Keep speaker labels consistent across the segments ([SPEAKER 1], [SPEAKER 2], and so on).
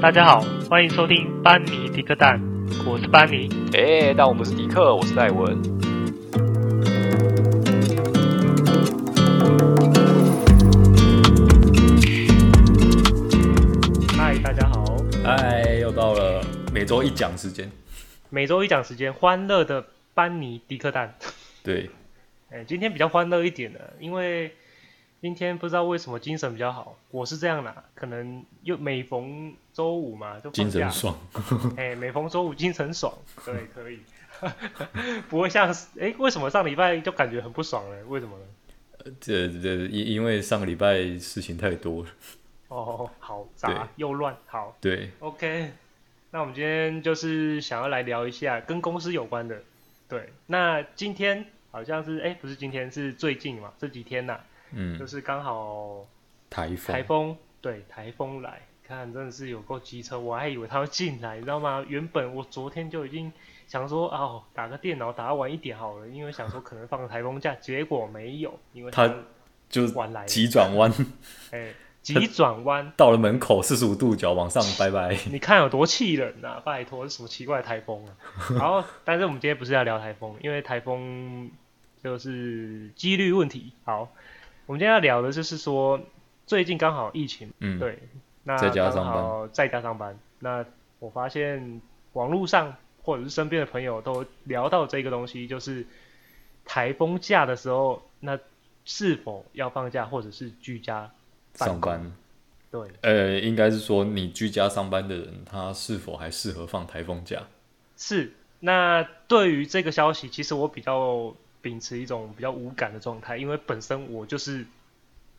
[SPEAKER 1] 大家好，欢迎收听班尼迪克蛋，我是班尼。
[SPEAKER 2] 哎，但我不是迪克，我是戴文。
[SPEAKER 1] 嗨，大家好。
[SPEAKER 2] 嗨，又到了每周一讲时间。
[SPEAKER 1] 每周一讲时间，欢乐的班尼迪克蛋。
[SPEAKER 2] 对。
[SPEAKER 1] 哎，今天比较欢乐一点的，因为。今天不知道为什么精神比较好，我是这样的，可能又每逢周五嘛，就
[SPEAKER 2] 精神爽。
[SPEAKER 1] 哎，每逢周五精神爽，对，可以，不会像哎，为什么上礼拜就感觉很不爽呢？为什么呢？
[SPEAKER 2] 呃，这这因因为上个礼拜事情太多了。
[SPEAKER 1] 哦，好杂又乱，好，
[SPEAKER 2] 对
[SPEAKER 1] ，OK，那我们今天就是想要来聊一下跟公司有关的，对，那今天好像是哎，不是今天，是最近嘛，这几天呐、啊。嗯，就是刚好台风，台风对台风来，看真的是有够机车，我还以为他会进来，你知道吗？原本我昨天就已经想说哦，打个电脑打到晚一点好了，因为想说可能放个台风假，结果没有，因为他就晚来
[SPEAKER 2] 急转弯，
[SPEAKER 1] 哎，急转弯
[SPEAKER 2] 到了门口四十五度角往上，拜拜！
[SPEAKER 1] 你看有多气人啊！拜托，是什么奇怪的台风啊？然后，但是我们今天不是要聊台风，因为台风就是几率问题。好。我们今天要聊的就是说，最近刚好疫情，嗯，对，那刚好在家上班。那我发现网络上或者是身边的朋友都聊到这个东西，就是台风假的时候，那是否要放假或者是居家
[SPEAKER 2] 上班？
[SPEAKER 1] 对，
[SPEAKER 2] 呃，应该是说你居家上班的人，他是否还适合放台风假？
[SPEAKER 1] 是。那对于这个消息，其实我比较。秉持一种比较无感的状态，因为本身我就是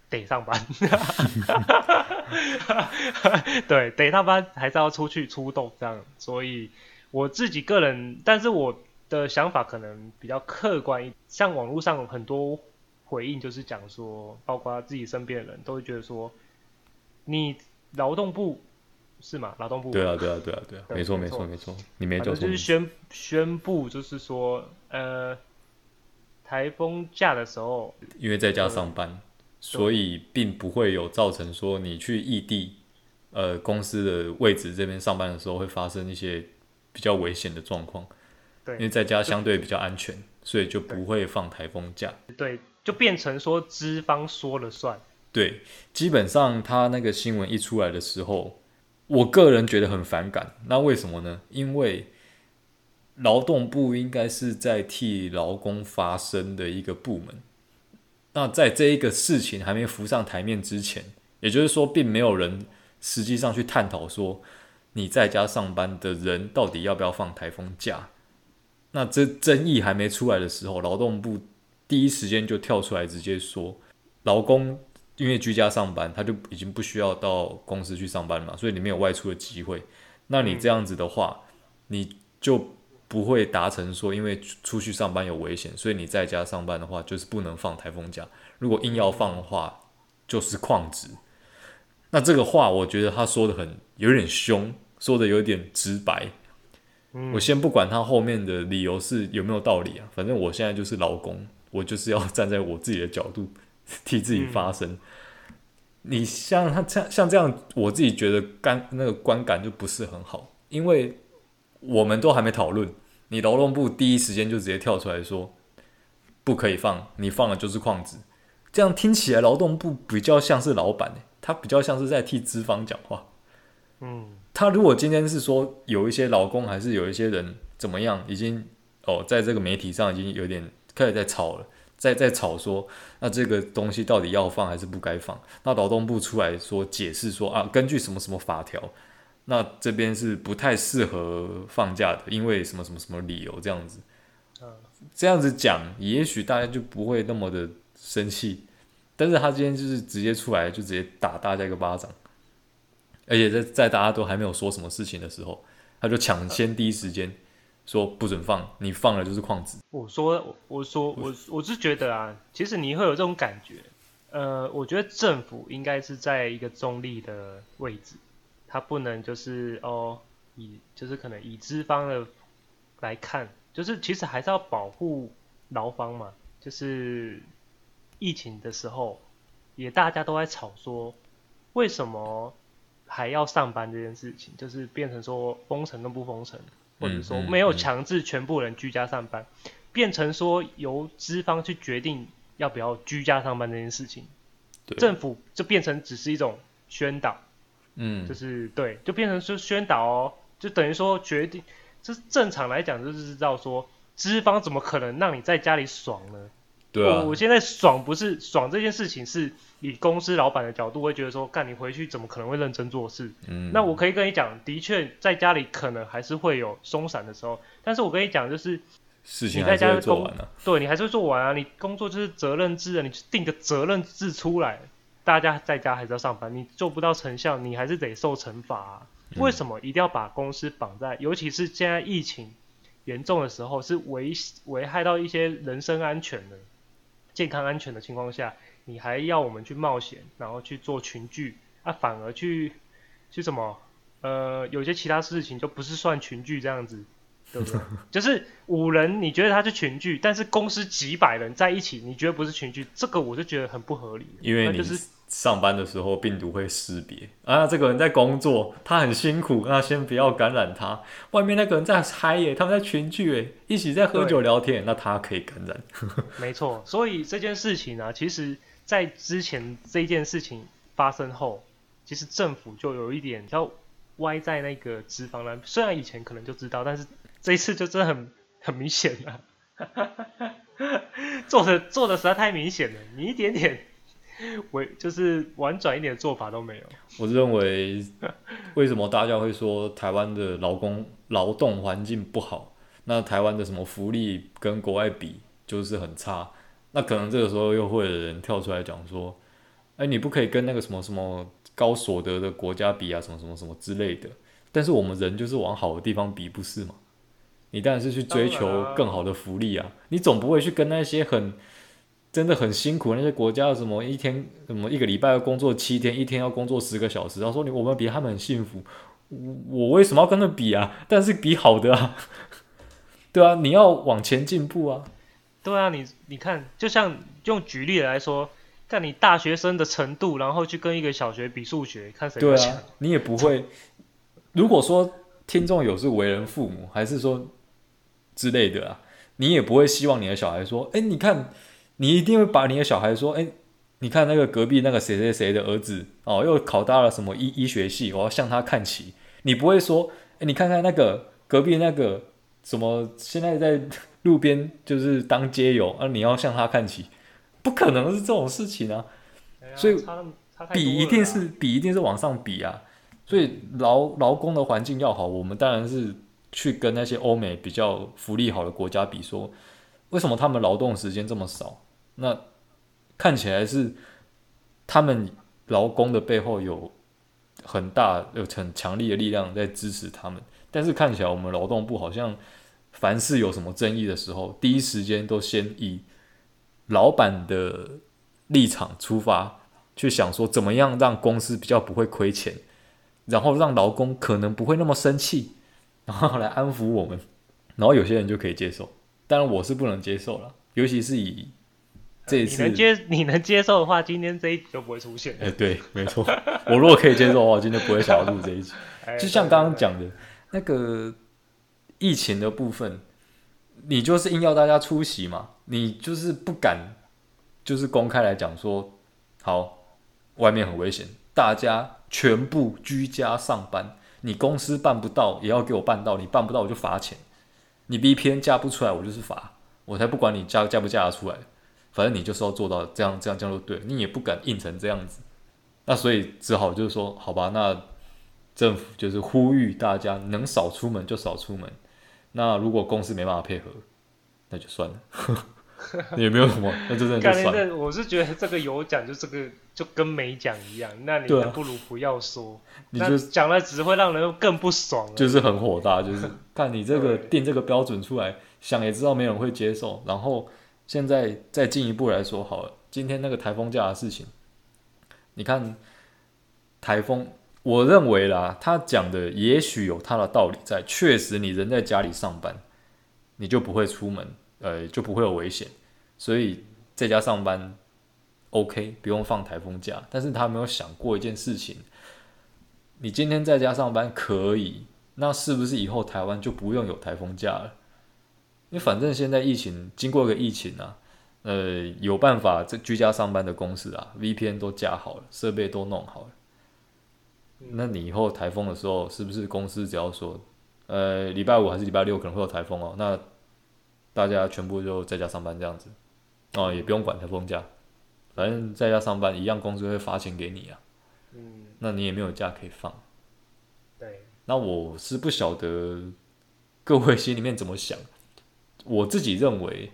[SPEAKER 1] 得上班，对，得上班还是要出去出动这样，所以我自己个人，但是我的想法可能比较客观，像网络上很多回应就是讲说，包括自己身边的人都会觉得说，你劳动部是吗？劳动部
[SPEAKER 2] 对啊，对啊，对啊，对啊，没错，没错，没错，你没错，
[SPEAKER 1] 就是宣宣布，就是说，呃。台风假的时候，
[SPEAKER 2] 因为在家上班，嗯、所以并不会有造成说你去异地，呃，公司的位置这边上班的时候会发生一些比较危险的状况。对，因为在家相对比较安全，所以就不会放台风假。
[SPEAKER 1] 对，就变成说资方说了算。
[SPEAKER 2] 对，基本上他那个新闻一出来的时候，我个人觉得很反感。那为什么呢？因为劳动部应该是在替劳工发声的一个部门。那在这一个事情还没浮上台面之前，也就是说，并没有人实际上去探讨说，你在家上班的人到底要不要放台风假。那这争议还没出来的时候，劳动部第一时间就跳出来直接说，劳工因为居家上班，他就已经不需要到公司去上班了嘛，所以你没有外出的机会。那你这样子的话，你就。不会达成说，因为出去上班有危险，所以你在家上班的话，就是不能放台风假。如果硬要放的话，就是旷职。那这个话，我觉得他说的很有点凶，说的有点直白。我先不管他后面的理由是有没有道理啊，反正我现在就是劳工，我就是要站在我自己的角度 替自己发声。你像他这样，像这样，我自己觉得感那个观感就不是很好，因为我们都还没讨论。你劳动部第一时间就直接跳出来说，不可以放，你放了就是矿子，这样听起来劳动部比较像是老板，他比较像是在替资方讲话。嗯，他如果今天是说有一些劳工还是有一些人怎么样，已经哦，在这个媒体上已经有点开始在吵了，在在吵说，那这个东西到底要放还是不该放？那劳动部出来说解释说啊，根据什么什么法条。那这边是不太适合放假的，因为什么什么什么理由这样子，这样子讲，也许大家就不会那么的生气。但是他今天就是直接出来就直接打大家一个巴掌，而且在在大家都还没有说什么事情的时候，他就抢先第一时间说不准放，你放了就是矿子。
[SPEAKER 1] 我说，我说，我我是觉得啊，其实你会有这种感觉，呃，我觉得政府应该是在一个中立的位置。他不能就是哦，以就是可能以资方的来看，就是其实还是要保护劳方嘛。就是疫情的时候，也大家都在吵说，为什么还要上班这件事情，就是变成说封城跟不封城，或者说没有强制全部人居家上班，变成说由资方去决定要不要居家上班这件事情，政府就变成只是一种宣导，嗯，就是对，就变成说宣导哦，就等于说决定，就是正常来讲就是知道说资方怎么可能让你在家里爽呢？对啊，我我现在爽不是爽这件事情，是以公司老板的角度会觉得说，干你回去怎么可能会认真做事？嗯，那我可以跟你讲，的确在家里可能还是会有松散的时候，但是我跟你讲，就是事情在家工，对你还是会做完啊，你工作就是责任制啊，你定个责任制出来，大家在家还是要上班，你做不到成效，你还是得受惩罚啊。为什么一定要把公司绑在？尤其是现在疫情严重的时候，是危危害到一些人身安全的。健康安全的情况下，你还要我们去冒险，然后去做群聚，啊，反而去去什么？呃，有些其他事情就不是算群聚这样子，对不对？就是五人，你觉得他是群聚，但是公司几百人在一起，你觉得不是群聚，这个我就觉得很不合理。
[SPEAKER 2] 因为你就是。上班的时候病毒会识别啊，这个人在工作，他很辛苦，那先不要感染他。外面那个人在嗨耶，他们在群聚耶，一起在喝酒聊天，那他可以感染。
[SPEAKER 1] 没错，所以这件事情呢、啊，其实在之前这件事情发生后，其实政府就有一点要歪在那个脂肪那，虽然以前可能就知道，但是这一次就真的很很明显了，做的做的实在太明显了，你一点点。委就是婉转一点的做法都没有。
[SPEAKER 2] 我认为，为什么大家会说台湾的劳工劳动环境不好？那台湾的什么福利跟国外比就是很差？那可能这个时候又会有人跳出来讲说，哎，你不可以跟那个什么什么高所得的国家比啊，什么什么什么之类的。但是我们人就是往好的地方比，不是吗？你当然是去追求更好的福利啊，你总不会去跟那些很。真的很辛苦，那些国家什么一天什么一个礼拜要工作七天，一天要工作十个小时。然后说你我们比他们很幸福，我为什么要跟他比啊？但是比好的啊，对啊，你要往前进步啊。
[SPEAKER 1] 对啊，你你看，就像用举例来说，看你大学生的程度，然后去跟一个小学比数学，看谁强。对啊，
[SPEAKER 2] 你也不会。如果说听众有是为人父母，还是说之类的啊，你也不会希望你的小孩说，哎，你看。你一定会把你的小孩说，哎，你看那个隔壁那个谁谁谁的儿子哦，又考到了什么医医学系，我要向他看齐。你不会说，哎，你看看那个隔壁那个什么，现在在路边就是当街友啊，你要向他看齐，不可能是这种事情啊。所以比一定是比一定是往上比啊。所以劳劳工的环境要好，我们当然是去跟那些欧美比较福利好的国家比，说为什么他们劳动时间这么少？那看起来是他们劳工的背后有很大、有很强力的力量在支持他们，但是看起来我们劳动部好像凡是有什么争议的时候，第一时间都先以老板的立场出发，去想说怎么样让公司比较不会亏钱，然后让劳工可能不会那么生气，然后来安抚我们，然后有些人就可以接受，当然我是不能接受了，尤其是以。这一次
[SPEAKER 1] 你能接你能接受的话，今天这一集就不会出现。
[SPEAKER 2] 哎、欸，对，没错。我如果可以接受的话，我今天不会想要录这一集。就像刚刚讲的那个疫情的部分，你就是硬要大家出席嘛，你就是不敢，就是公开来讲说，好，外面很危险，大家全部居家上班。你公司办不到，也要给我办到。你办不到，我就罚钱。你 VPN 架不出来，我就是罚。我才不管你架架不架得出来。反正你就是要做到这样，这样这样就对，你也不敢硬成这样子，那所以只好就是说，好吧，那政府就是呼吁大家能少出门就少出门，那如果公司没办法配合，那就算了，也没有什么，那就算了。
[SPEAKER 1] 我是觉得这个有讲就这个就跟没讲一样，那你还不如不要说，啊、你就讲了只会让人更不爽，
[SPEAKER 2] 就是很火大，就是 看你这个定这个标准出来，想也知道没人会接受，然后。现在再进一步来说好了，今天那个台风假的事情，你看台风，我认为啦，他讲的也许有他的道理在，确实你人在家里上班，你就不会出门，呃，就不会有危险，所以在家上班 OK，不用放台风假。但是他没有想过一件事情，你今天在家上班可以，那是不是以后台湾就不用有台风假了？因为反正现在疫情经过一个疫情啊，呃，有办法这居家上班的公司啊，VPN 都架好了，设备都弄好了。那你以后台风的时候，是不是公司只要说，呃，礼拜五还是礼拜六可能会有台风哦？那大家全部就在家上班这样子，哦，也不用管台风假，反正在家上班一样，公司会发钱给你啊。嗯，那你也没有假可以放。
[SPEAKER 1] 对。
[SPEAKER 2] 那我是不晓得各位心里面怎么想，我自己认为，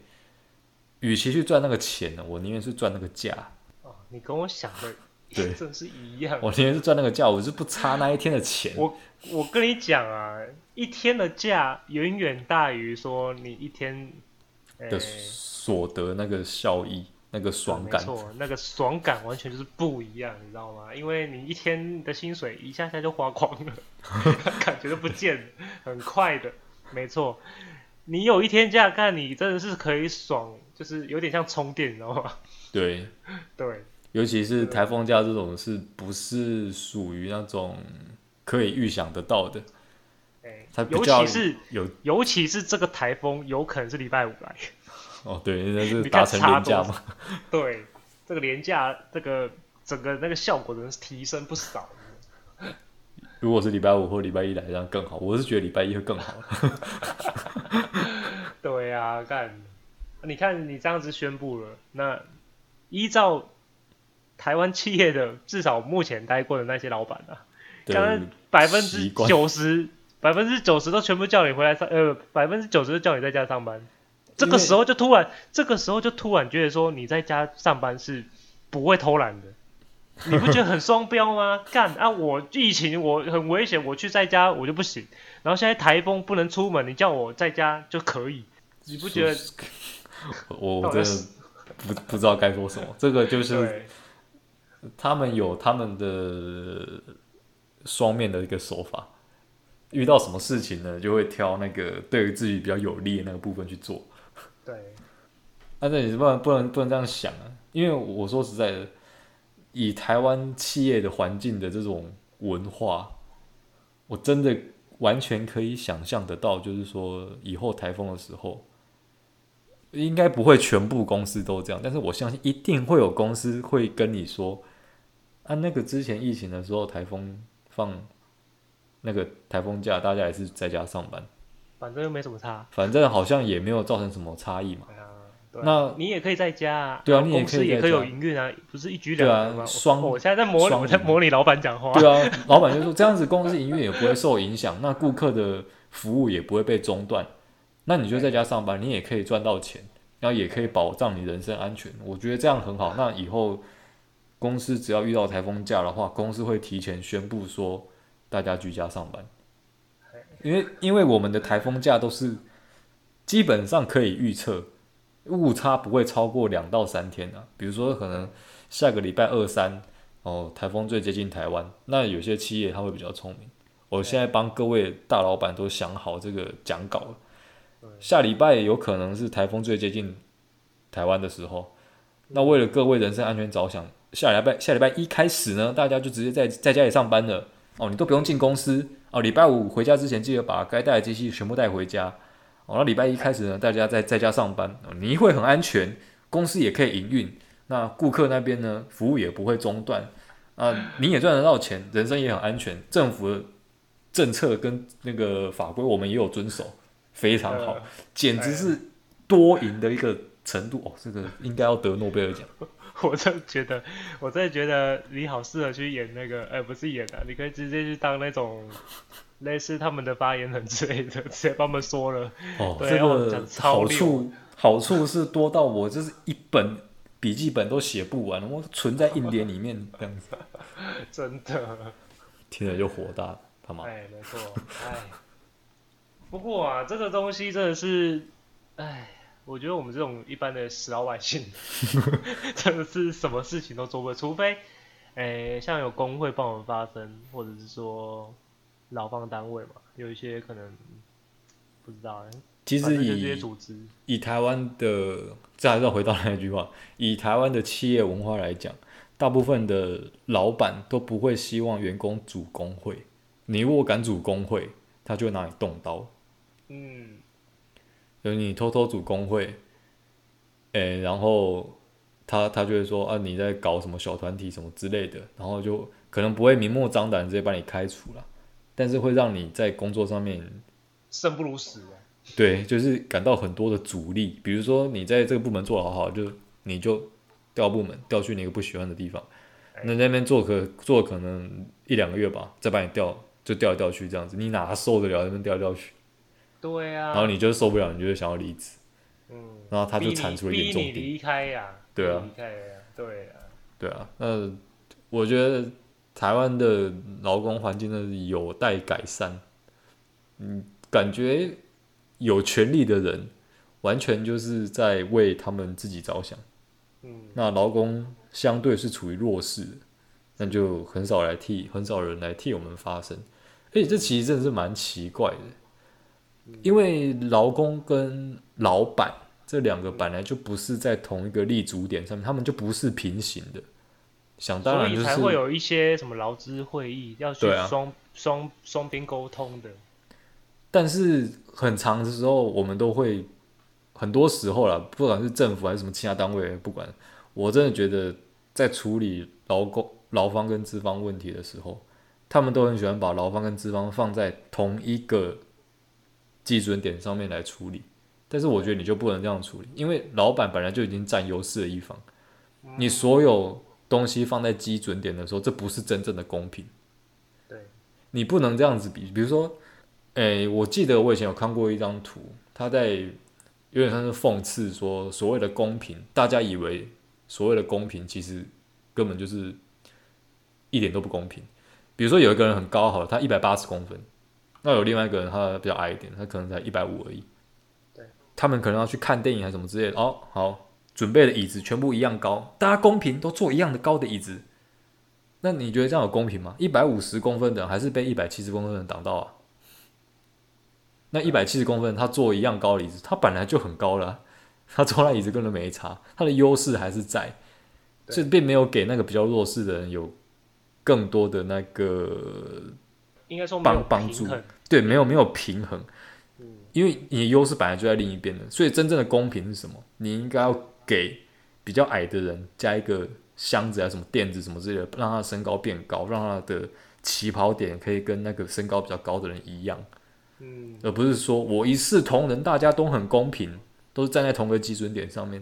[SPEAKER 2] 与其去赚那个钱呢，我宁愿是赚那个假。
[SPEAKER 1] 哦，你跟我想的。
[SPEAKER 2] 对，
[SPEAKER 1] 真是一样。
[SPEAKER 2] 我今天是赚那个价，我是不差那一天的钱。
[SPEAKER 1] 我我跟你讲啊，一天的价远远大于说你一天
[SPEAKER 2] 的所得那个效益，那个爽感。
[SPEAKER 1] 没错，那个爽感完全就是不一样，你知道吗？因为你一天的薪水一下下就花光了，感觉都不见了，很快的。没错，你有一天假，看你真的是可以爽，就是有点像充电，你知道吗？
[SPEAKER 2] 对，
[SPEAKER 1] 对。
[SPEAKER 2] 尤其是台风假这种，是不是属于那种可以预想得到的？
[SPEAKER 1] 尤其是有，尤其是这个台风有可能是礼拜五来。
[SPEAKER 2] 哦，对，那是达成连假嘛？
[SPEAKER 1] 对，这个连假，这个整个那个效果真是提升不少。
[SPEAKER 2] 如果是礼拜五或礼拜一来，这样更好。我是觉得礼拜一会更好。
[SPEAKER 1] 对呀、啊，干，你看你这样子宣布了，那依照。台湾企业的至少目前待过的那些老板啊，刚刚百分之九十，百分之九十都全部叫你回来上，呃，百分之九十都叫你在家上班。这个时候就突然，这个时候就突然觉得说你在家上班是不会偷懒的，你不觉得很双标吗？干啊，我疫情我很危险，我去在家我就不行。然后现在台风不能出门，你叫我在家就可以，你不觉得？
[SPEAKER 2] 我我真的不不知道该说什么，这个就是。他们有他们的双面的一个手法，遇到什么事情呢，就会挑那个对于自己比较有利的那个部分去做。
[SPEAKER 1] 对，
[SPEAKER 2] 但是你不能不能不能这样想啊，因为我说实在的，以台湾企业的环境的这种文化，我真的完全可以想象得到，就是说以后台风的时候。应该不会全部公司都这样，但是我相信一定会有公司会跟你说，啊，那个之前疫情的时候，台风放那个台风假，大家也是在家上班，
[SPEAKER 1] 反正又没什么差，
[SPEAKER 2] 反正好像也没有造成什么差异嘛。
[SPEAKER 1] 对啊，
[SPEAKER 2] 对啊，那
[SPEAKER 1] 你也可以在家
[SPEAKER 2] 啊，对啊，你也可以
[SPEAKER 1] 也可以有营运啊，不是一举两得吗？
[SPEAKER 2] 双，
[SPEAKER 1] 我现在在模拟，我在模拟老板讲话。
[SPEAKER 2] 对啊，老板就说这样子，公司营运也不会受影响，那顾客的服务也不会被中断。那你就在家上班，你也可以赚到钱，然后也可以保障你人身安全。我觉得这样很好。那以后公司只要遇到台风假的话，公司会提前宣布说大家居家上班，因为因为我们的台风假都是基本上可以预测误差不会超过两到三天啊。比如说可能下个礼拜二三哦，台风最接近台湾，那有些企业他会比较聪明。我现在帮各位大老板都想好这个讲稿了。下礼拜有可能是台风最接近台湾的时候，那为了各位人身安全着想，下礼拜下礼拜一开始呢，大家就直接在在家里上班了哦，你都不用进公司哦。礼拜五回家之前，记得把该带的机器全部带回家哦。那礼拜一开始呢，大家在在家上班，哦，你会很安全，公司也可以营运，那顾客那边呢，服务也不会中断啊，你也赚得到钱，人生也很安全，政府的政策跟那个法规我们也有遵守。非常好，简直是多赢的一个程度哦！这个应该要得诺贝尔奖。
[SPEAKER 1] 我真的觉得，我真的觉得你好适合去演那个，哎，不是演的，你可以直接去当那种类似他们的发言人之类的，直接帮他们说了。
[SPEAKER 2] 哦，对这个好处好处是多到我就是一本笔记本都写不完，我存在硬碟里面 这样子。
[SPEAKER 1] 真的，
[SPEAKER 2] 听着就火大，他妈。
[SPEAKER 1] 哎，没错，哎。不过啊，这个东西真的是，哎，我觉得我们这种一般的死老百姓，真的是什么事情都做不了，除非，哎，像有工会帮我们发声，或者是说劳方单位嘛，有一些可能不知道。
[SPEAKER 2] 其实以以台湾的，这还是要回到那句话，以台湾的企业文化来讲，大部分的老板都不会希望员工组工会。你如果敢组工会，他就会拿你动刀。
[SPEAKER 1] 嗯，
[SPEAKER 2] 就你偷偷组工会，诶、欸，然后他他就会说啊，你在搞什么小团体什么之类的，然后就可能不会明目张胆直接把你开除了，但是会让你在工作上面
[SPEAKER 1] 生不如死。
[SPEAKER 2] 对，就是感到很多的阻力，比如说你在这个部门做得好好，就你就调部门，调去你一个不喜欢的地方，那那边做可做可能一两个月吧，再把你调就调来调去这样子，你哪受得了那边调来调去？
[SPEAKER 1] 对啊，
[SPEAKER 2] 然后你就受不了，你就想要离职，嗯，然后他就铲除了严重点，
[SPEAKER 1] 离开呀，
[SPEAKER 2] 对啊，
[SPEAKER 1] 离开呀，对啊，
[SPEAKER 2] 对啊，那我觉得台湾的劳工环境呢有待改善，嗯，感觉。有权利的人，完全就是在为他们自己着想。嗯，那劳工相对是处于弱势，那就很少来替，很少人来替我们发声。而且这其实真的是蛮奇怪的，因为劳工跟老板这两个本来就不是在同一个立足点上面，他们就不是平行的。想当然就是
[SPEAKER 1] 才会有一些什么劳资会议要去双双双边沟通的。
[SPEAKER 2] 但是很长的时候，我们都会很多时候啦，不管是政府还是什么其他单位，不管，我真的觉得在处理劳工、劳方跟资方问题的时候，他们都很喜欢把劳方跟资方放在同一个基准点上面来处理。但是我觉得你就不能这样处理，因为老板本来就已经占优势的一方，你所有东西放在基准点的时候，这不是真正的公平。
[SPEAKER 1] 对，
[SPEAKER 2] 你不能这样子比，比如说。诶、欸，我记得我以前有看过一张图，他在有点像是讽刺说，所谓的公平，大家以为所谓的公平，其实根本就是一点都不公平。比如说有一个人很高，好了，他一百八十公分，那有另外一个人他比较矮一点，他可能才一百五而已。
[SPEAKER 1] 对，
[SPEAKER 2] 他们可能要去看电影还是什么之类的。哦，好，准备的椅子全部一样高，大家公平都坐一样的高的椅子。那你觉得这样有公平吗？一百五十公分的人还是被一百七十公分的人挡到啊？那一百七十公分，他坐一样高的椅子，他本来就很高了，他坐那椅子根本没差，他的优势还是在，所以并没有给那个比较弱势的人有更多的那个
[SPEAKER 1] 应该说
[SPEAKER 2] 帮帮助，对，没有没有平衡，因为你的优势本来就在另一边的，所以真正的公平是什么？你应该要给比较矮的人加一个箱子啊，什么垫子什么之类的，让他的身高变高，让他的起跑点可以跟那个身高比较高的人一样。嗯，而不是说我一视同仁，大家都很公平，都是站在同个基准点上面。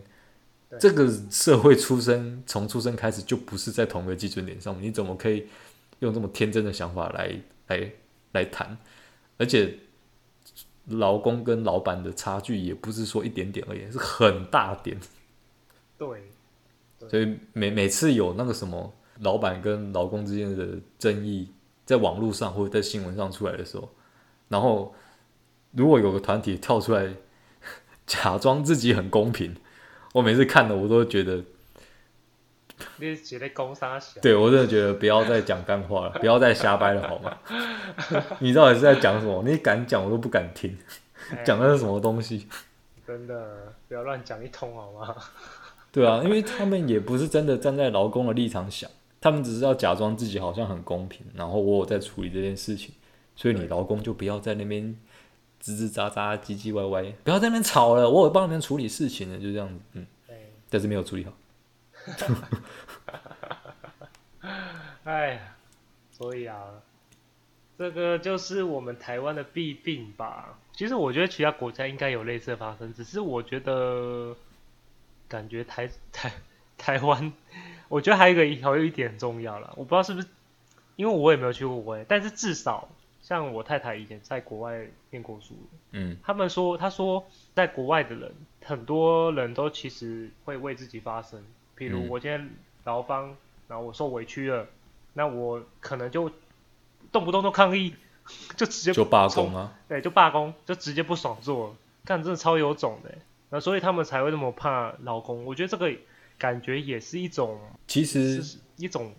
[SPEAKER 2] 这个社会出生从出生开始就不是在同个基准点上面，你怎么可以用这么天真的想法来来来谈？而且劳工跟老板的差距也不是说一点点而已，是很大点。
[SPEAKER 1] 对，
[SPEAKER 2] 所以每每次有那个什么老板跟劳工之间的争议，在网络上或者在新闻上出来的时候。然后，如果有个团体跳出来，假装自己很公平，我每次看的我都觉得，
[SPEAKER 1] 你写的公杀小，
[SPEAKER 2] 对我真的觉得不要再讲干话了，不要再瞎掰了好吗？你到底是在讲什么？你敢讲我都不敢听，讲的是什么东西？
[SPEAKER 1] 真的不要乱讲一通好吗？
[SPEAKER 2] 对啊，因为他们也不是真的站在劳工的立场想，他们只是要假装自己好像很公平，然后我有在处理这件事情。所以你劳工就不要在那边吱吱喳喳、唧唧歪歪，不要在那边吵了。我有帮你们处理事情了，就这样子，嗯，但是没有处理好。
[SPEAKER 1] 哎呀，所以啊，这个就是我们台湾的弊病吧。其实我觉得其他国家应该有类似的发生，只是我觉得感觉台台台湾，我觉得还有一个还有一点很重要了，我不知道是不是，因为我也没有去过国外，但是至少。像我太太以前在国外念过书，嗯，他们说，他说在国外的人，很多人都其实会为自己发声。譬如我今天劳方，然后我受委屈了，那我可能就动不动都抗议，就直接
[SPEAKER 2] 就罢工啊，
[SPEAKER 1] 对，就罢工，就直接不爽做，看真的超有种的，那所以他们才会那么怕劳工。我觉得这个感觉也是一种，
[SPEAKER 2] 其实
[SPEAKER 1] 是一种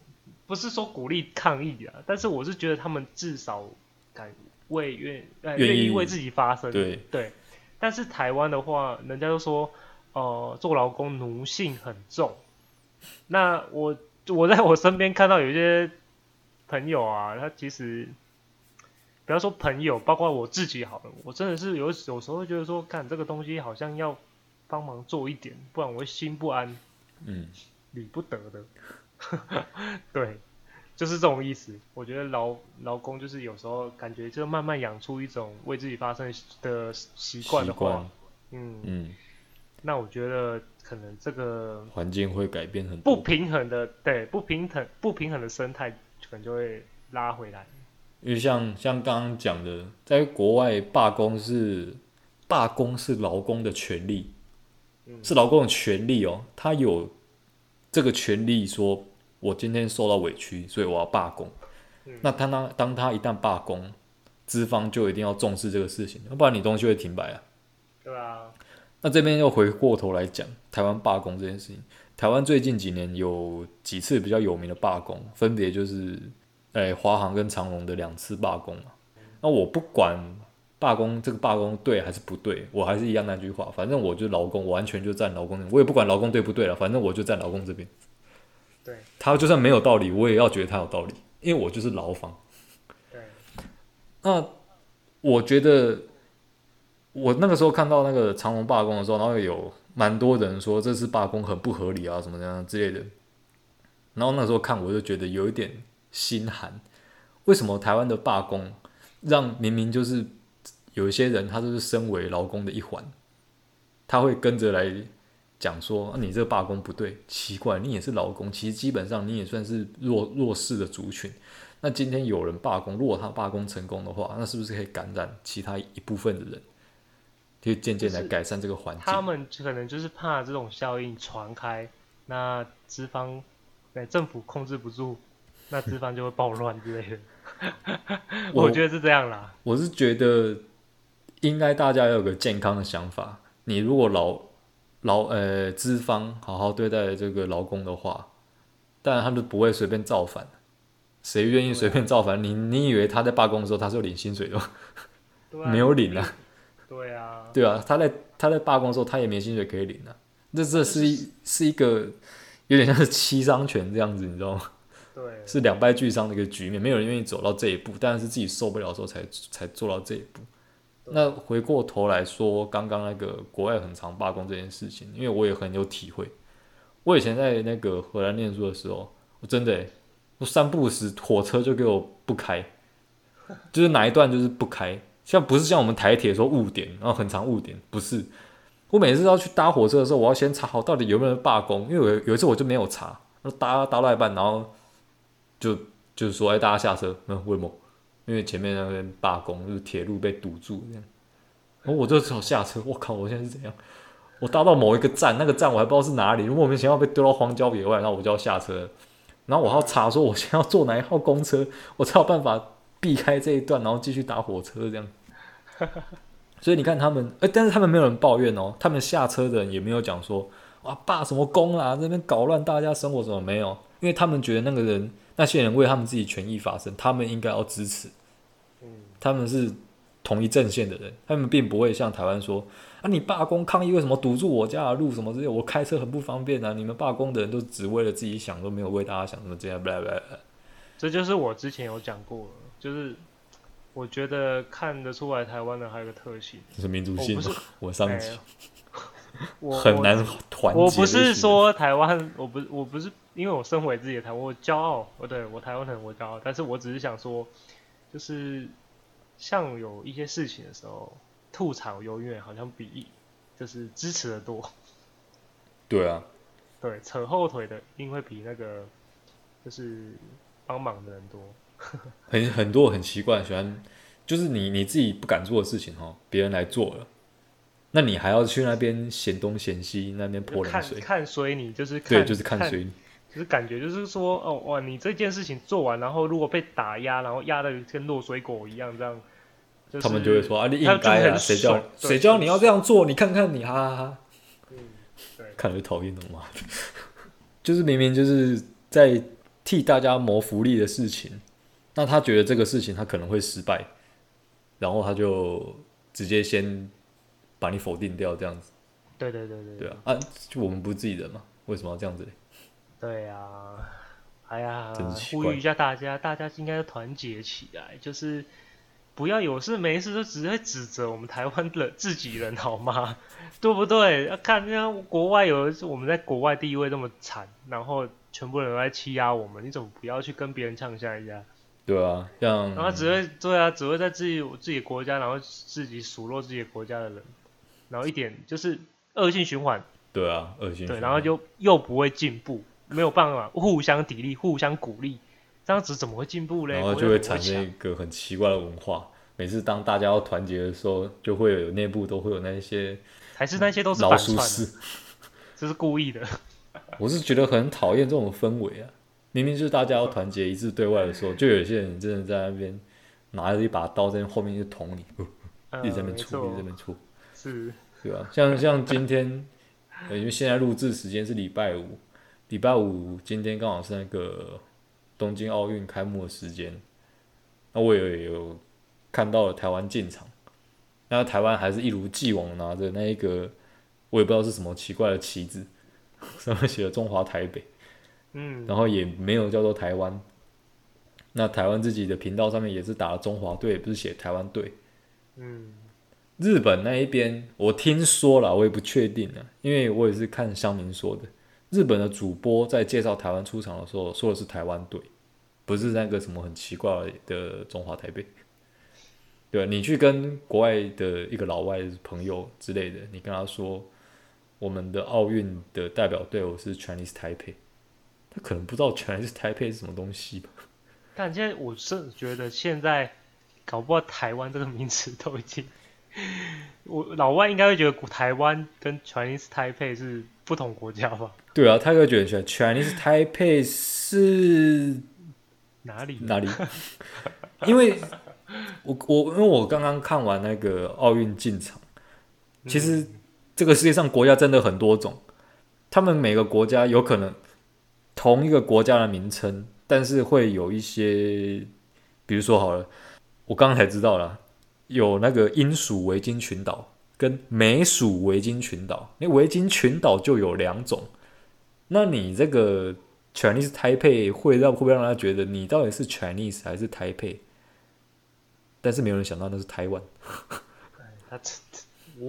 [SPEAKER 1] 不是说鼓励抗议啊，但是我是觉得他们至少。敢为愿呃愿意为自己发声，
[SPEAKER 2] 对
[SPEAKER 1] 对，但是台湾的话，人家都说，呃，做劳工奴性很重。那我我在我身边看到有一些朋友啊，他其实不要说朋友，包括我自己好了，我真的是有有时候会觉得说，看这个东西好像要帮忙做一点，不然我会心不安，
[SPEAKER 2] 嗯，
[SPEAKER 1] 理不得的，对，就是这种意思。我觉得劳劳工就是有时候感觉就慢慢养出一种为自己发声的习惯的话，嗯嗯，那我觉得。可能这个
[SPEAKER 2] 环境会改变很多，
[SPEAKER 1] 不平衡的，对，不平衡不平衡的生态可能就会拉回来。
[SPEAKER 2] 因为像像刚刚讲的，在国外罢工是罢工是劳工的权利，嗯、是劳工的权利哦，他有这个权利说，我今天受到委屈，所以我要罢工。嗯、那他当当他一旦罢工，资方就一定要重视这个事情，要不然你东西会停摆啊。
[SPEAKER 1] 对啊。
[SPEAKER 2] 那这边又回过头来讲台湾罢工这件事情。台湾最近几年有几次比较有名的罢工，分别就是，诶，华航跟长荣的两次罢工嘛。那我不管罢工这个罢工对还是不对，我还是一样那句话，反正我就劳工，我完全就站劳工。我也不管劳工对不对了，反正我就站劳工这边。
[SPEAKER 1] 对，
[SPEAKER 2] 他就算没有道理，我也要觉得他有道理，因为我就是劳方。
[SPEAKER 1] 对，
[SPEAKER 2] 那我觉得。我那个时候看到那个长隆罢工的时候，然后有蛮多人说这次罢工很不合理啊，什么这样之类的。然后那时候看我就觉得有一点心寒。为什么台湾的罢工让明明就是有一些人他就是身为劳工的一环，他会跟着来讲说，你这个罢工不对，奇怪，你也是劳工，其实基本上你也算是弱弱势的族群。那今天有人罢工，如果他罢工成功的话，那是不是可以感染其他一部分的人？就渐渐来改善这个环境。
[SPEAKER 1] 他们可能就是怕这种效应传开，那资方，对政府控制不住，那资方就会暴乱之类的。我，我觉得是这样啦。
[SPEAKER 2] 我是觉得应该大家要有个健康的想法。你如果劳劳呃资方好好对待这个劳工的话，当然他们不会随便造反。谁愿意随便造反？你你以为他在罢工的时候他是有领薪水的吗？啊、没有领啊。
[SPEAKER 1] 对啊，
[SPEAKER 2] 对啊，他在他在罢工的时候，他也没薪水可以领啊。这这是一是一个有点像是七伤拳这样子，你知道吗？
[SPEAKER 1] 对，
[SPEAKER 2] 是两败俱伤的一个局面，没有人愿意走到这一步，但是自己受不了的时候才才做到这一步。那回过头来说，刚刚那个国外很常罢工这件事情，因为我也很有体会。我以前在那个荷兰念书的时候，我真的，我三不五时火车就给我不开，就是哪一段就是不开。像不是像我们台铁说误点，然后很长误点，不是。我每次要去搭火车的时候，我要先查好到底有没有人罢工，因为有有一次我就没有查，那搭搭到一半，然后就就是说，哎，大家下车，那为什么？因为前面那边罢工，就是铁路被堵住这样。然后我就只好下车，我靠，我现在是怎样？我搭到某一个站，那个站我还不知道是哪里，如果莫名其妙被丢到荒郊野外，然后我就要下车，然后我还要查说我现在要坐哪一号公车，我才有办法。避开这一段，然后继续搭火车这样。所以你看他们，哎，但是他们没有人抱怨哦。他们下车的人也没有讲说，哇，罢什么工啊，这边搞乱大家生活怎么没有？因为他们觉得那个人，那些人为他们自己权益发声，他们应该要支持。他们是同一阵线的人，他们并不会像台湾说，啊，你罢工抗议为什么堵住我家的路什么之类，我开车很不方便啊。你们罢工的人都只为了自己想，都没有为大家想什么这样。
[SPEAKER 1] 这就是我之前有讲过就是我觉得看得出来，台湾人还有个特性，就
[SPEAKER 2] 是民族性。我上集、欸，
[SPEAKER 1] 我
[SPEAKER 2] 很难团结。
[SPEAKER 1] 我不是说台湾，我不，我不是因为我身为自己的台湾，我骄傲。我对我台湾人，我骄傲。但是我只是想说，就是像有一些事情的时候，吐槽永远好像比就是支持的多。
[SPEAKER 2] 对啊，
[SPEAKER 1] 对，扯后腿的一定会比那个就是帮忙的人多。
[SPEAKER 2] 很很多很奇怪，喜欢就是你你自己不敢做的事情哈，别人来做了，那你还要去那边嫌东嫌西，那边泼冷水，
[SPEAKER 1] 看水你就是看
[SPEAKER 2] 对，就是看水你，
[SPEAKER 1] 就是感觉就是说哦哇，你这件事情做完，然后如果被打压，然后压的跟落水狗一样这样，
[SPEAKER 2] 就是、他们就会说啊，你应该啊，谁叫谁叫你要这样做？你看看你哈哈哈，
[SPEAKER 1] 嗯，对，
[SPEAKER 2] 看着讨厌的嘛，就是明明就是在替大家谋福利的事情。那他觉得这个事情他可能会失败，然后他就直接先把你否定掉，这样子。
[SPEAKER 1] 对对对对。
[SPEAKER 2] 对啊，啊，就我们不是自己人嘛，为什么要这样子嘞？
[SPEAKER 1] 对啊，哎呀，呼吁一下大家，大家应该要团结起来，就是不要有事没事就只会指责我们台湾的自己人，好吗？对不对？要看那国外有我们在国外地位这么惨，然后全部人都在欺压我们，你怎么不要去跟别人呛下一下？
[SPEAKER 2] 对啊，像
[SPEAKER 1] 然后只会对啊，只会在自己自己国家，然后自己数落自己国家的人，然后一点就是恶性循环。
[SPEAKER 2] 对啊，恶性循环。
[SPEAKER 1] 对，然后就又不会进步。没有办法互相砥砺、互相鼓励，这样子怎么会进步嘞？
[SPEAKER 2] 然后就会产生一个很奇怪的文化。每次当大家要团结的时候，就会有内部都会有那些，
[SPEAKER 1] 还是那些都是老鼠屎，这是故意的。
[SPEAKER 2] 我是觉得很讨厌这种氛围啊！明明就是大家要团结一致对外的时候，就有些人真的在那边拿着一把刀在后面就捅你，一直在那边戳，一直在那边戳，
[SPEAKER 1] 是，
[SPEAKER 2] 对吧？像像今天，因为现在录制时间是礼拜五。礼拜五今天刚好是那个东京奥运开幕的时间，那我也有看到了台湾进场，那台湾还是一如既往拿着那一个我也不知道是什么奇怪的旗子，上面写了中华台北，
[SPEAKER 1] 嗯，
[SPEAKER 2] 然后也没有叫做台湾，那台湾自己的频道上面也是打了中华队，不是写台湾队，
[SPEAKER 1] 嗯，
[SPEAKER 2] 日本那一边我听说了，我也不确定啊，因为我也是看乡民说的。日本的主播在介绍台湾出场的时候，说的是台湾队，不是那个什么很奇怪的中华台北。对，你去跟国外的一个老外朋友之类的，你跟他说我们的奥运的代表队伍是 Chinese Taipei，他可能不知道 Chinese Taipei 是什么东西吧。
[SPEAKER 1] 但现在我是觉得现在搞不好台湾这个名词都已经，我老外应该会觉得台湾跟 Chinese Taipei 是不同国家吧。
[SPEAKER 2] 对啊，他会觉得 Chinese Taipei 是
[SPEAKER 1] 哪里
[SPEAKER 2] 哪里？因为我我因为我刚刚看完那个奥运进场，其实这个世界上国家真的很多种，他们每个国家有可能同一个国家的名称，但是会有一些，比如说好了，我刚刚才知道了，有那个英属维京群岛跟美属维京群岛，那维京群岛就有两种。那你这个 Chinese Taipei 会让会不会让他觉得你到底是 Chinese 还是 Taipei？但是没有人想到那是台
[SPEAKER 1] 湾。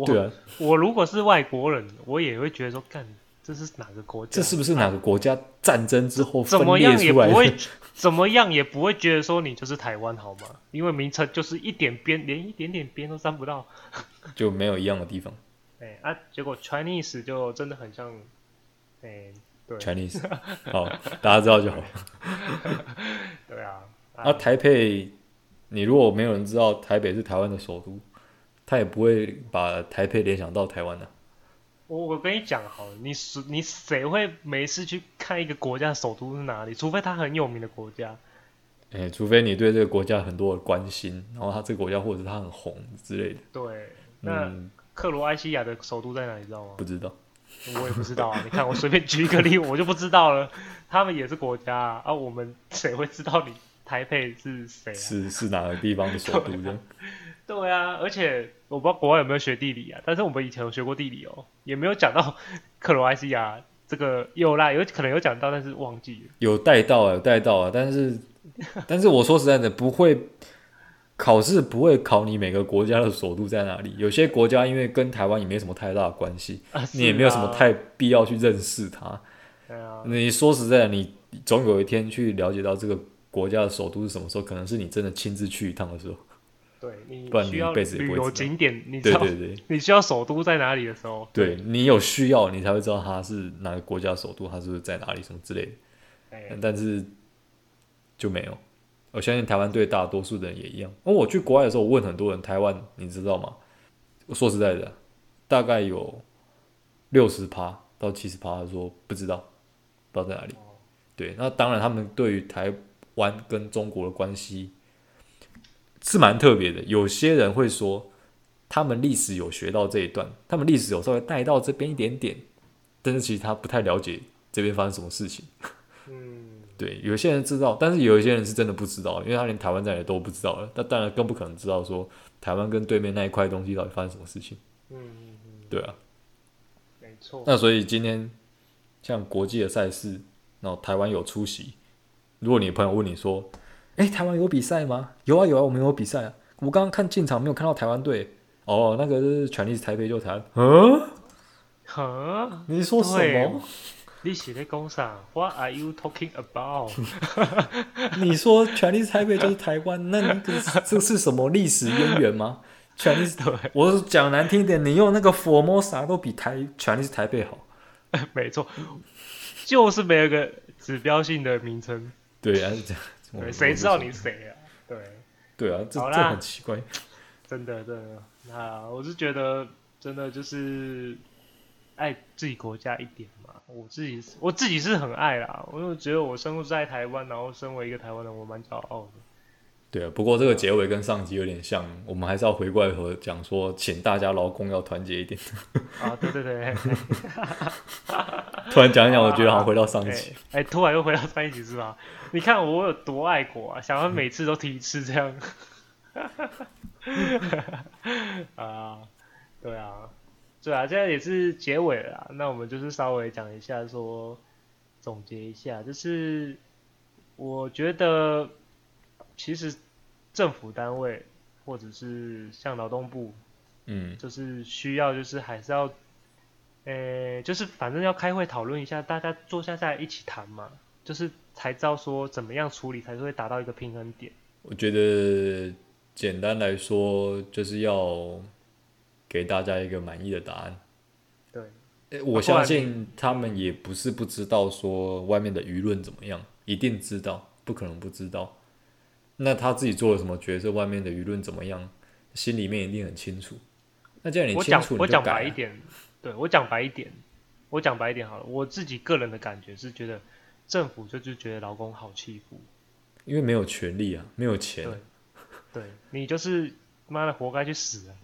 [SPEAKER 2] 对啊，
[SPEAKER 1] 我如果是外国人，我也会觉得说，干这是哪个国家？
[SPEAKER 2] 这是不是哪个国家战争之后
[SPEAKER 1] 怎么样也不会怎么样也不会觉得说你就是台湾好吗？因为名称就是一点边连一点点边都沾不到，
[SPEAKER 2] 就没有一样的地方。
[SPEAKER 1] 哎啊，结果 Chinese 就真的很像哎。对
[SPEAKER 2] Chinese，好，大家知道就好。
[SPEAKER 1] 对啊，
[SPEAKER 2] 那、啊、台北，你如果没有人知道台北是台湾的首都，他也不会把台北联想到台湾的、啊。
[SPEAKER 1] 我我跟你讲好了，你你谁会没事去看一个国家的首都是哪里？除非他很有名的国家。
[SPEAKER 2] 哎、欸，除非你对这个国家很多的关心，然后他这个国家或者是他很红之类的。
[SPEAKER 1] 对，那、嗯、克罗埃西亚的首都在哪里？知道吗？
[SPEAKER 2] 不知道。
[SPEAKER 1] 我也不知道啊，你看我随便举一个例，我就不知道了。他们也是国家啊，啊我们谁会知道你台北是谁啊？
[SPEAKER 2] 是是哪个地方的首都的？
[SPEAKER 1] 对啊，而且我不知道国外有没有学地理啊，但是我们以前有学过地理哦，也没有讲到 克罗埃西亚这个有啦，有可能有讲到，但是忘记了。
[SPEAKER 2] 有带到啊，有带到啊，但是 但是我说实在的，不会。考试不会考你每个国家的首都在哪里，有些国家因为跟台湾也没什么太大的关系，啊、你也没有什么太必要去认识它。你说实在的，你总有一天去了解到这个国家的首都是什么时候，可能是你真的亲自去一趟的时候。
[SPEAKER 1] 对，你
[SPEAKER 2] 不然你一辈子也不会知道。
[SPEAKER 1] 旅游景点，你知道对对对，你需要首都在哪里的时候，
[SPEAKER 2] 对，对你有需要，你才会知道它是哪个国家首都，它是是在哪里什么之类的。
[SPEAKER 1] 欸、
[SPEAKER 2] 但是就没有。我相信台湾对大多数的人也一样。而我去国外的时候，我问很多人台湾，你知道吗？我说实在的，大概有六十趴到七十趴，他说不知道，不知道在哪里。对，那当然，他们对于台湾跟中国的关系是蛮特别的。有些人会说，他们历史有学到这一段，他们历史有稍微带到这边一点点，但是其实他不太了解这边发生什么事情。
[SPEAKER 1] 嗯。
[SPEAKER 2] 对，有些人知道，但是有一些人是真的不知道，因为他连台湾在哪都不知道了。那当然更不可能知道说台湾跟对面那一块东西到底发生什么事情。
[SPEAKER 1] 嗯嗯嗯，
[SPEAKER 2] 对啊，
[SPEAKER 1] 没错。
[SPEAKER 2] 那所以今天像国际的赛事，然后台湾有出席，如果你朋友问你说：“哎，台湾有比赛吗？”有啊有啊，我们有比赛啊。我刚刚看进场没有看到台湾队。哦，那个是 Chinese 台北就台湾。嗯？
[SPEAKER 1] 哈？
[SPEAKER 2] 你说什么？
[SPEAKER 1] 你是在讲啥？What are you talking about？
[SPEAKER 2] 你说 Chinese 台北就是台湾，那你这这是什么历史渊源吗？Chinese 对，我讲难听点，你用那个 Formosa 都比台 Chinese 台北好。
[SPEAKER 1] 没错，就是没有个指标性的名称。
[SPEAKER 2] 对啊，
[SPEAKER 1] 对，谁知道你谁啊？对，
[SPEAKER 2] 对啊，这这很奇怪。
[SPEAKER 1] 真的，真的，那，我是觉得真的就是爱自己国家一点嘛。我自己，我自己是很爱啦。我就觉得我生活在台湾，然后身为一个台湾人，我蛮骄傲的。
[SPEAKER 2] 对啊，不过这个结尾跟上集有点像，我们还是要回过来和讲说，请大家劳工要团结一点。
[SPEAKER 1] 啊，对对对。
[SPEAKER 2] 突然讲一讲，我觉得好像回到上一期。
[SPEAKER 1] 哎、啊欸欸，突然又回到上一期是吧？你看我有多爱国啊！想要每次都提一次这样。啊，对啊。对啊，现在也是结尾了啦，那我们就是稍微讲一下说，说总结一下，就是我觉得其实政府单位或者是像劳动部，嗯，就是需要就是还是要，呃，就是反正要开会讨论一下，大家坐下来一起谈嘛，就是才知道说怎么样处理才会达到一个平衡点。
[SPEAKER 2] 我觉得简单来说就是要。给大家一个满意的答案。
[SPEAKER 1] 对，
[SPEAKER 2] 我相信他们也不是不知道说外面的舆论怎么样，一定知道，不可能不知道。那他自己做了什么角色，外面的舆论怎么样，心里面一定很清楚。那既然你清楚，
[SPEAKER 1] 我讲我讲白一点，对，我讲白一点，我讲白一点好了。我自己个人的感觉是觉得政府就是觉得劳工好欺负，
[SPEAKER 2] 因为没有权利啊，没有钱。
[SPEAKER 1] 对，对你就是妈的活该去死啊！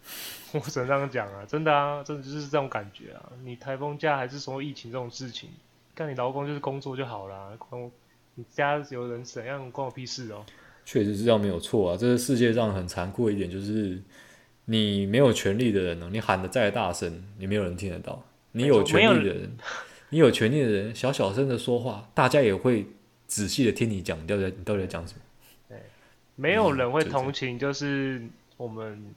[SPEAKER 1] 我只能这样讲啊，真的啊，真的就是这种感觉啊。你台风假还是说疫情这种事情，干你劳工就是工作就好啦，关我你家有人怎样关我屁事哦。
[SPEAKER 2] 确实是这样没有错啊，这是世界上很残酷的一点，就是你没有权利的人呢，你喊的再大声，你没有人听得到；你有权利的人，你有权利 的人，小小声的说话，大家也会仔细的听你讲，你到底你到底在讲什么？
[SPEAKER 1] 对，没有人会同情，就是我们。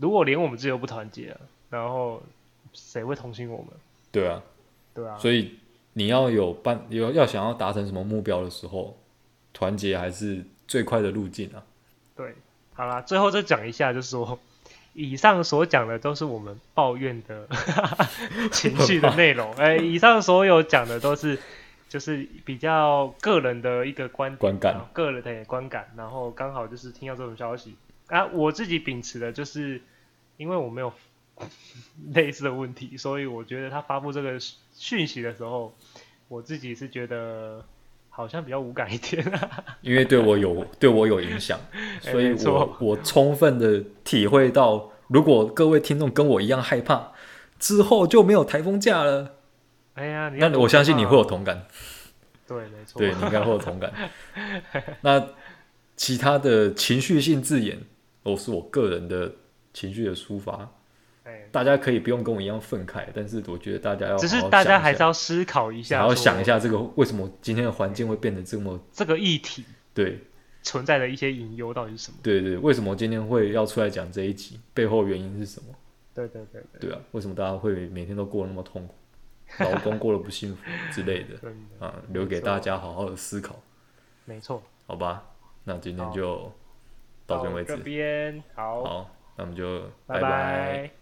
[SPEAKER 1] 如果连我们自己都不团结，然后谁会同情我们？
[SPEAKER 2] 对啊，
[SPEAKER 1] 对啊。
[SPEAKER 2] 所以你要有办有要想要达成什么目标的时候，团结还是最快的路径啊。
[SPEAKER 1] 对，好啦，最后再讲一下，就是说，以上所讲的都是我们抱怨的 情绪的内容。哎、欸，以上所有讲的都是就是比较个人的一个观点、
[SPEAKER 2] 观感，
[SPEAKER 1] 个人的观感，然后刚好就是听到这种消息。啊，我自己秉持的就是，因为我没有 类似的问题，所以我觉得他发布这个讯息的时候，我自己是觉得好像比较无感一点。
[SPEAKER 2] 因为对我有对我有影响，所以我、欸、我充分的体会到，如果各位听众跟我一样害怕，之后就没有台风假了。
[SPEAKER 1] 哎呀，
[SPEAKER 2] 那我相信你会有同感。
[SPEAKER 1] 对，没错，
[SPEAKER 2] 对，你应该会有同感。那其他的情绪性字眼。都是我个人的情绪的抒发，欸，大家可以不用跟我一样愤慨，但是我觉得大家要只是
[SPEAKER 1] 大家还是要思考一下，
[SPEAKER 2] 然后想一下这个为什么今天的环境会变得这么
[SPEAKER 1] 这个议题，
[SPEAKER 2] 对
[SPEAKER 1] 存在的一些隐忧到底是什么？
[SPEAKER 2] 对对，为什么今天会要出来讲这一集？背后原因是什么？
[SPEAKER 1] 对对对对，
[SPEAKER 2] 对啊，为什么大家会每天都过得那么痛苦，老公过得不幸福之类的啊？留给大家好好的思考。
[SPEAKER 1] 没错，
[SPEAKER 2] 好吧，那今天就。到这边为止，
[SPEAKER 1] 这边好，
[SPEAKER 2] 好，那我们就拜拜。拜拜。